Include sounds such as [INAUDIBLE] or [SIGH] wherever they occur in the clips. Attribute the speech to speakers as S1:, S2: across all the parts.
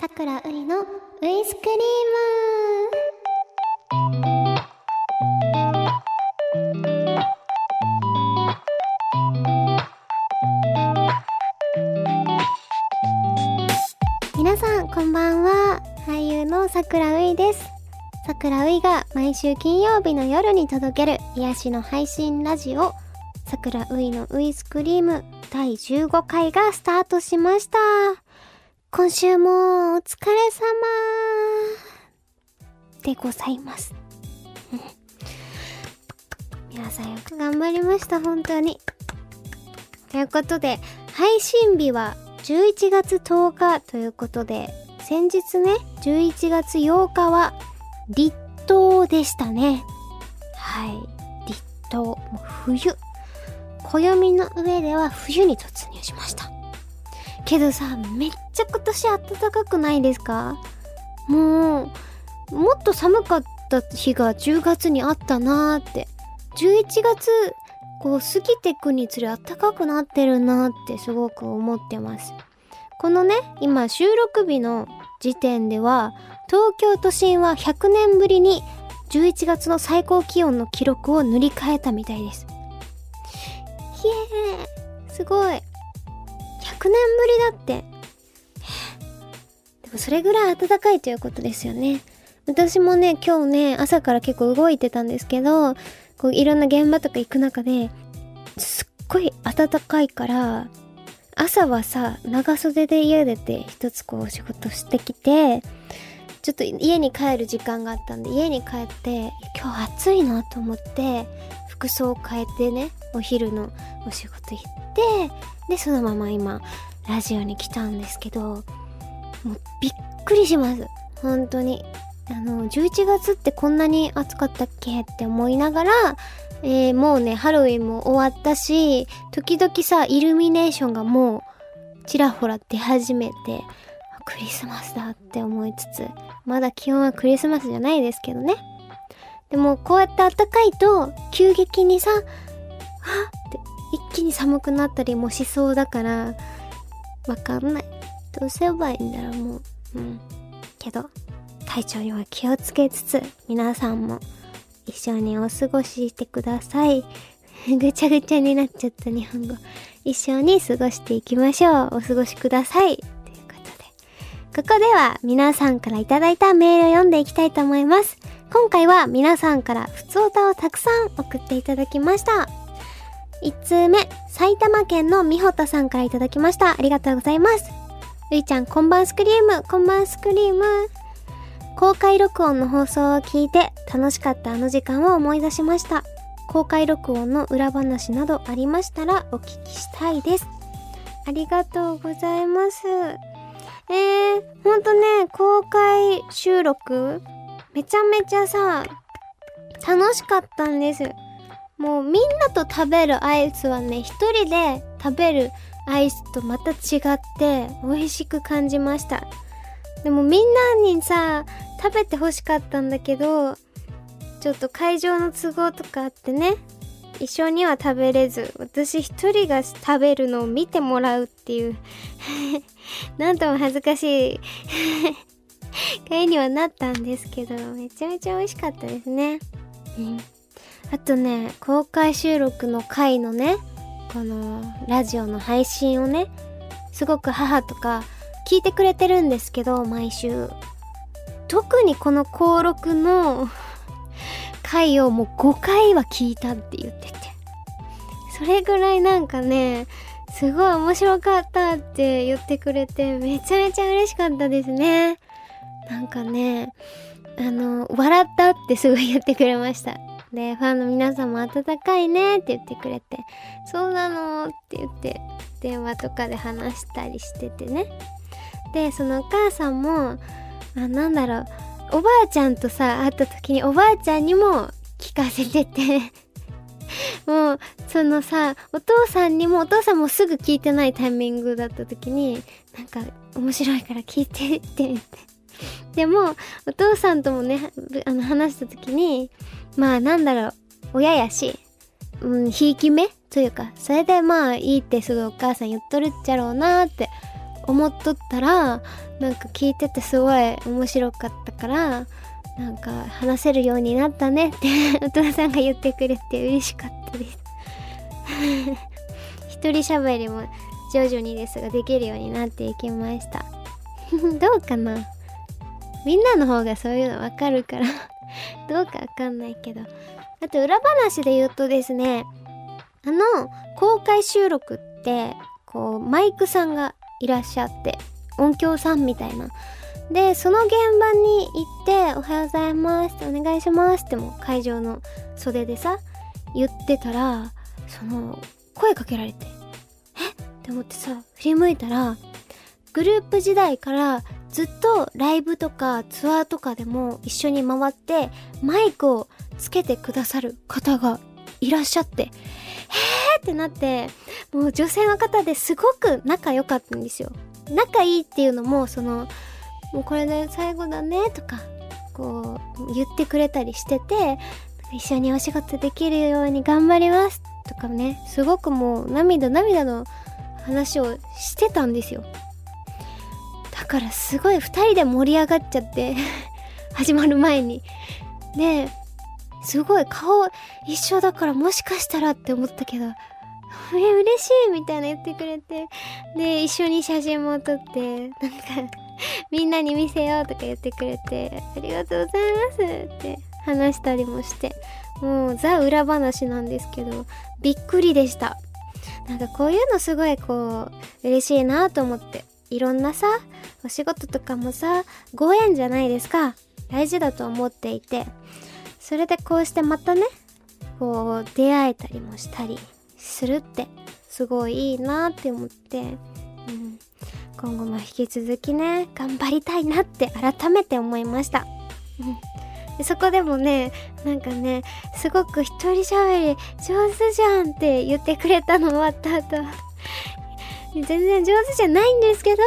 S1: さくらういのウイスクリーム。皆さんこんばんは。俳優のさくらういです。さくらういが毎週金曜日の夜に届ける癒しの配信ラジオ。さくらういのウイスクリーム第15回がスタートしました。今週もお疲れ様でございます。[LAUGHS] 皆さんよく頑張りました本当に。ということで配信日は11月10日ということで先日ね11月8日は立冬でしたね。はい。立冬。もう冬。暦の上では冬に突入しました。けどさめっちゃ今年暖かくないですか？もうもっと寒かった日が10月にあったなーって。11月こう過ぎてくにつれ暖かくなってるなってすごく思ってます。このね今収録日の時点では東京都心は100年ぶりに11月の最高気温の記録を塗り替えたみたいです。ひえーすごい。100年ぶりだって。でもそれぐらい暖かいということですよね。私もね今日ね朝から結構動いてたんですけどこういろんな現場とか行く中ですっごい暖かいから朝はさ長袖で家出て一つこう仕事してきてちょっと家に帰る時間があったんで家に帰って今日暑いなと思って服装を変えてねお昼のお仕事行ってでそのまま今ラジオに来たんですけどもうびっくりします。本当に。あの11月ってこんなに暑かったっけ？って思いながらえー、もうね、ハロウィンも終わったし、時々さ、イルミネーションがもう、ちらほら出始めて、クリスマスだって思いつつ、まだ気温はクリスマスじゃないですけどね。でも、こうやって暖かいと、急激にさ、はっって一気に寒くなったりもしそうだから、わかんない。どうすればいいんだろう、もう。うん。けど、体調には気をつけつつ、皆さんも、一緒にお過ごししてください。[LAUGHS] ぐちゃぐちゃになっちゃった日本語。一緒に過ごしていきましょう。お過ごしください。ということで。ここでは皆さんからいただいたメールを読んでいきたいと思います。今回は皆さんから普通歌をたくさん送っていただきました。1通目、埼玉県のみほたさんからいただきました。ありがとうございます。ういちゃん、こんばんスクリーム、こんばんスクリーム。公開録音の放送を聞いて楽しかったあの時間を思い出しました。公開録音の裏話などありましたらお聞きしたいです。ありがとうございます。えー、ほんとね、公開収録めちゃめちゃさ、楽しかったんです。もうみんなと食べるアイスはね、一人で食べるアイスとまた違って美味しく感じました。でもみんなにさ、食べて欲しかったんだけど、ちょっと会場の都合とかあってね、一緒には食べれず、私一人が食べるのを見てもらうっていう [LAUGHS] なんとも恥ずかしい会にはなったんですけど、めちゃめちゃ美味しかったですね。うん。あとね、公開収録の回のね、このラジオの配信をね、すごく母とか聞いてくれてるんですけど、毎週。特にこの登録の回をもう5回は聞いたって言ってて。それぐらいなんかね、すごい面白かったって言ってくれて、めちゃめちゃ嬉しかったですね。なんかね、あの、笑ったってすごい言ってくれました。で、ファンの皆さんも温かいねって言ってくれて、そうなのって言って、電話とかで話したりしててね。で、そのお母さんも、あ、なんだろう、おばあちゃんとさ、会った時におばあちゃんにも聞かせてて [LAUGHS] もう、そのさ、お父さんにも、お父さんもすぐ聞いてないタイミングだった時に、なんか、面白いから聞いてって言って。でも、お父さんともね、あの、話した時に、まあ、なんだろう、親やし、うん、ひいき目というか、それでまあ、いいってすぐお母さん言っとるっちゃろうなって思っとったらなんか聞いててすごい面白かったからなんか話せるようになったねって [LAUGHS] お父さんが言ってくれて嬉しかったです。[LAUGHS] 一人喋りも徐々にですができるようになっていきました。[LAUGHS] どうかな？みんなの方がそういうのわかるから [LAUGHS] どうかわかんないけどあと裏話で言うとですねあの公開収録ってこうマイクさんがいらっしゃって音響さんみたいなでその現場に行って「おはようございます」って「お願いします」っても会場の袖でさ言ってたらその声かけられて「え？っっ?」て思ってさ振り向いたらグループ時代からずっとライブとかツアーとかでも一緒に回ってマイクをつけてくださる方がいらっしゃって、へーってなって、もう女性の方ですごく仲良かったんですよ。仲いいっていうのも、その、もうこれで最後だねとか、こう、言ってくれたりしてて、一緒にお仕事できるように頑張りますとかね、すごくもう涙涙の話をしてたんですよ。からすごい2人で盛り上がっちゃって [LAUGHS] 始まる前に。で、すごい顔一緒だからもしかしたらって思ったけど、[LAUGHS] え、嬉しいみたいな言ってくれて、で、一緒に写真も撮って、なんか [LAUGHS] みんなに見せようとか言ってくれて、ありがとうございますって話したりもして、もうザ裏話なんですけど、びっくりでした。なんかこういうのすごいこう、嬉しいなと思って。いろんなさ、お仕事とかもさ、ご縁じゃないですか。大事だと思っていて。それでこうしてまたね、こう出会えたりもしたりするってすごいいいなって思って、うん、今後も引き続きね、頑張りたいなって改めて思いました。うんで、そこでもね、なんかね、すごく一人喋り上手じゃんって言ってくれたの終わった後、全然上手じゃないんですけど、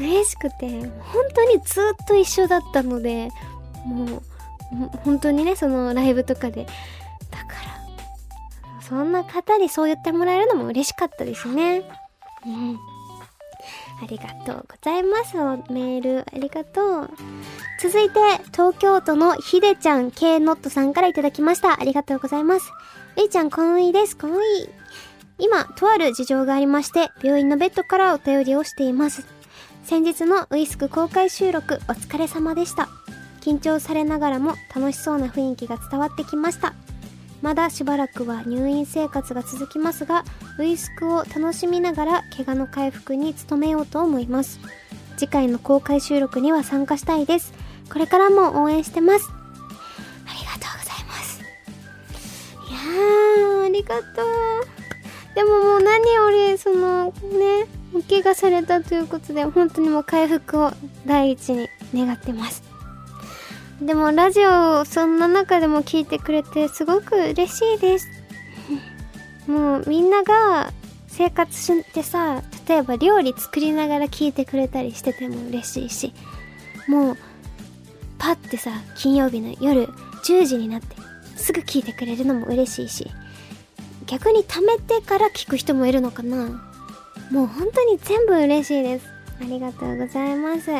S1: 嬉しくて、本当にずっと一緒だったので、もう、本当にねそのライブとかで。だからそんな方にそう言ってもらえるのも嬉しかったですね。うんありがとうございます。メールありがとう。続いて東京都のひでちゃん K ノットさんからいただきました。ありがとうございます。えいちゃんこんいです。こんい。今とある事情がありまして病院のベッドからお便りをしています。先日のウイスク公開収録お疲れ様でした。緊張されながらも楽しそうな雰囲気が伝わってきました。まだしばらくは入院生活が続きますがウイスクを楽しみながら怪我の回復に努めようと思います。次回の公開収録には参加したいです。これからも応援してます。ありがとうございます。いやーありがとう。でももう何よりそのねお怪我されたということで本当にもう回復を第一に願ってます。でもラジオをそんな中でも聞いてくれてすごく嬉しいです。[LAUGHS] もうみんなが生活してさ例えば料理作りながら聞いてくれたりしてても嬉しいしもうパッてさ金曜日の夜10時になってすぐ聞いてくれるのも嬉しいし逆に貯めてから聞く人もいるのかな。もう本当に全部嬉しいです。ありがとうございます。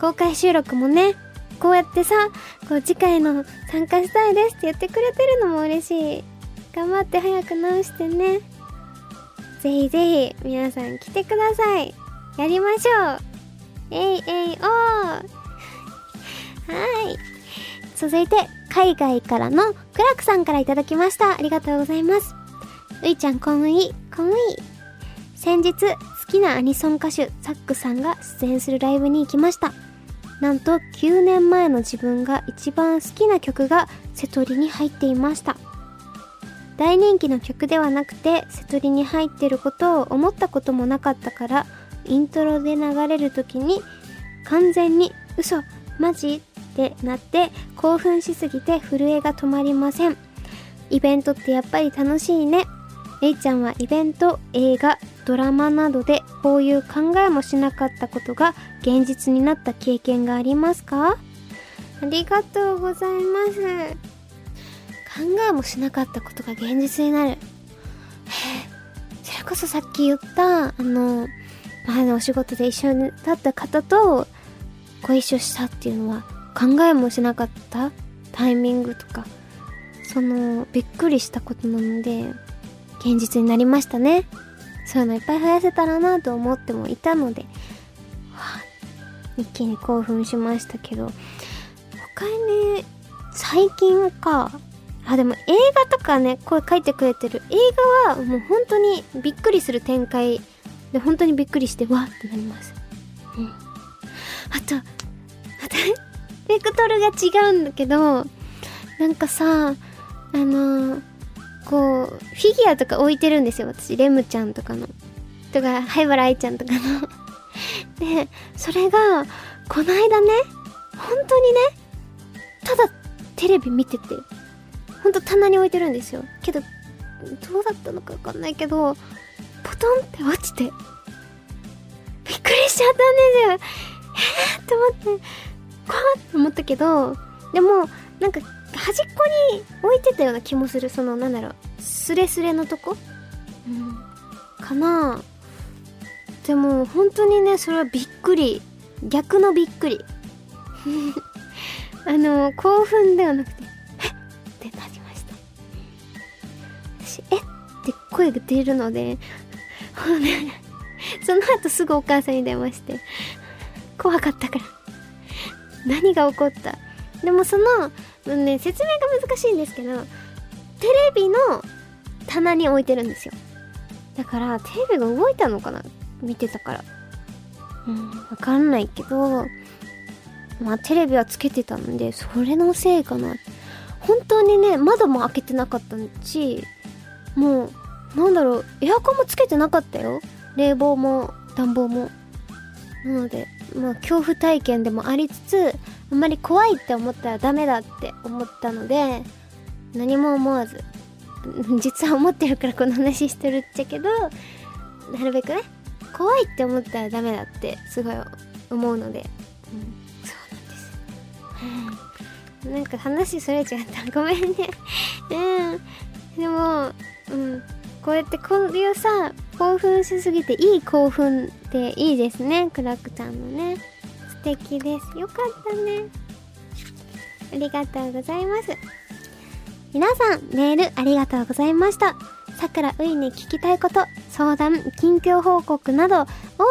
S1: 公開収録もねこうやってさこう次回の参加したいですって言ってくれてるのも嬉しい。頑張って早く治してね。ぜひぜひ皆さん来てください。やりましょう。えいえいおー。はい。続いて海外からのクラクさんから頂きました。ありがとうございます。ういちゃんこんいこんい。先日好きなアニソン歌手サックさんが出演するライブに行きました。なんと9年前の自分が一番好きな曲が瀬戸りに入っていました。大人気の曲ではなくて瀬戸りに入ってることを思ったこともなかったからイントロで流れる時に完全に嘘マジ？ってなって興奮しすぎて震えが止まりません。イベントってやっぱり楽しいね。れいちゃんはイベント映画。ドラマなどでこういう考えもしなかったことが現実になった経験がありますか？ありがとうございます。考えもしなかったことが現実になる。それこそさっき言ったあの前のお仕事で一緒にだった方とご一緒したっていうのは考えもしなかったタイミングとかそのびっくりしたことなので現実になりましたね。そういうのいっぱい増やせたらなと思ってもいたので、はあ、一気に興奮しましたけど他にね最近かあでも映画とかねこれ書いてくれてる。映画はもう本当にびっくりする展開。で本当にびっくりしてわってなります。うん。あとまたベクトルが違うんだけどなんかさあのー、こうフィギュアとか置いてるんですよ。私レムちゃんとかの。とか灰原愛ちゃんとかの。[LAUGHS] でそれがこの間ね本当にねただテレビ見ててほんと棚に置いてるんですよ。けどどうだったのかわかんないけどポトンって落ちてびっくりしちゃったんですよ。えーって思って怖って思ったけどでもなんか端っこに置いてたような気もするそのなんだろうスレスレのとこ？うん。かな。でも本当にねそれはびっくり。逆のびっくり。[LAUGHS] あの興奮ではなくてえ？ってなりました。私え？って声が出るので [LAUGHS] その後すぐお母さんに電話して怖かったから。何が起こった？でもそのね説明が難しいんですけどテレビの棚に置いてるんですよ。だからテレビが動いたのかな？見てたから。うんわかんないけどまあテレビはつけてたのでそれのせいかな。本当にね窓も開けてなかったしもうなんだろうエアコンもつけてなかったよ。冷房も暖房も。なのでまあ恐怖体験でもありつつあんまり怖いって思ったらダメだって思ったので何も思わず [LAUGHS] 実は思ってるからこの話してるっちゃけどなるべくね怖いって思ったらダメだってすごい思うので、うん、そうなんです、うん、なんか話それちゃった。ごめんね。うん。でもうん。こうやってこういうさ興奮しすぎていい興奮っていいですね。クラックちゃんのね。敵です。よかったね。ありがとうございます。皆さんメールありがとうございました。さくらういに聞きたいこと相談近況報告などオー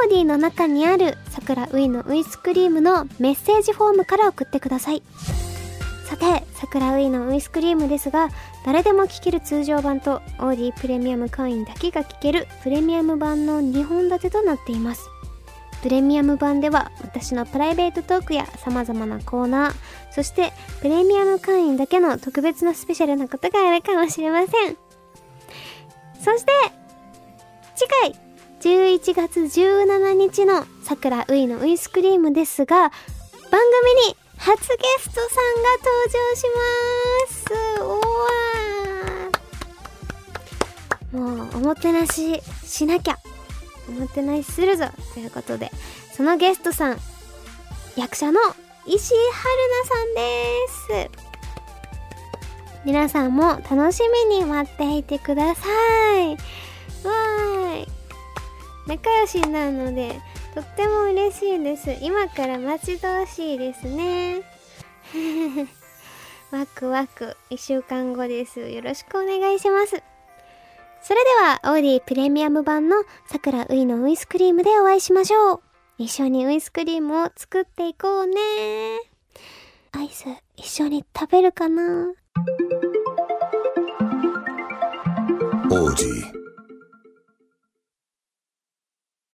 S1: ディの中にあるさくらういのウイスクリームのメッセージフォームから送ってください。さて、桜ウイのウイスクリームですが、誰でも聴ける通常版とオーディプレミアム会員だけが聴けるプレミアム版の2本立てとなっています。プレミアム版では私のプライベートトークや様々なコーナー、そしてプレミアム会員だけの特別なスペシャルなことがあるかもしれません。そして、次回、11月17日の桜ウイのウイスクリームですが、番組に初ゲストさんが登場します。おわもうおもてなししなきゃ。おもてなしするぞということでそのゲストさん役者の石井春菜さんです皆さんも楽しみに待っていてくださいわーい仲良しなのでとっても嬉しいです。今から待ち遠しいですね。[LAUGHS] ワクワク。一週間後です。よろしくお願いします。それでは、オーディプレミアム版の桜ういのウイスクリームでお会いしましょう。一緒にウイスクリームを作っていこうね。アイス、一緒に食べるかな？
S2: オーディ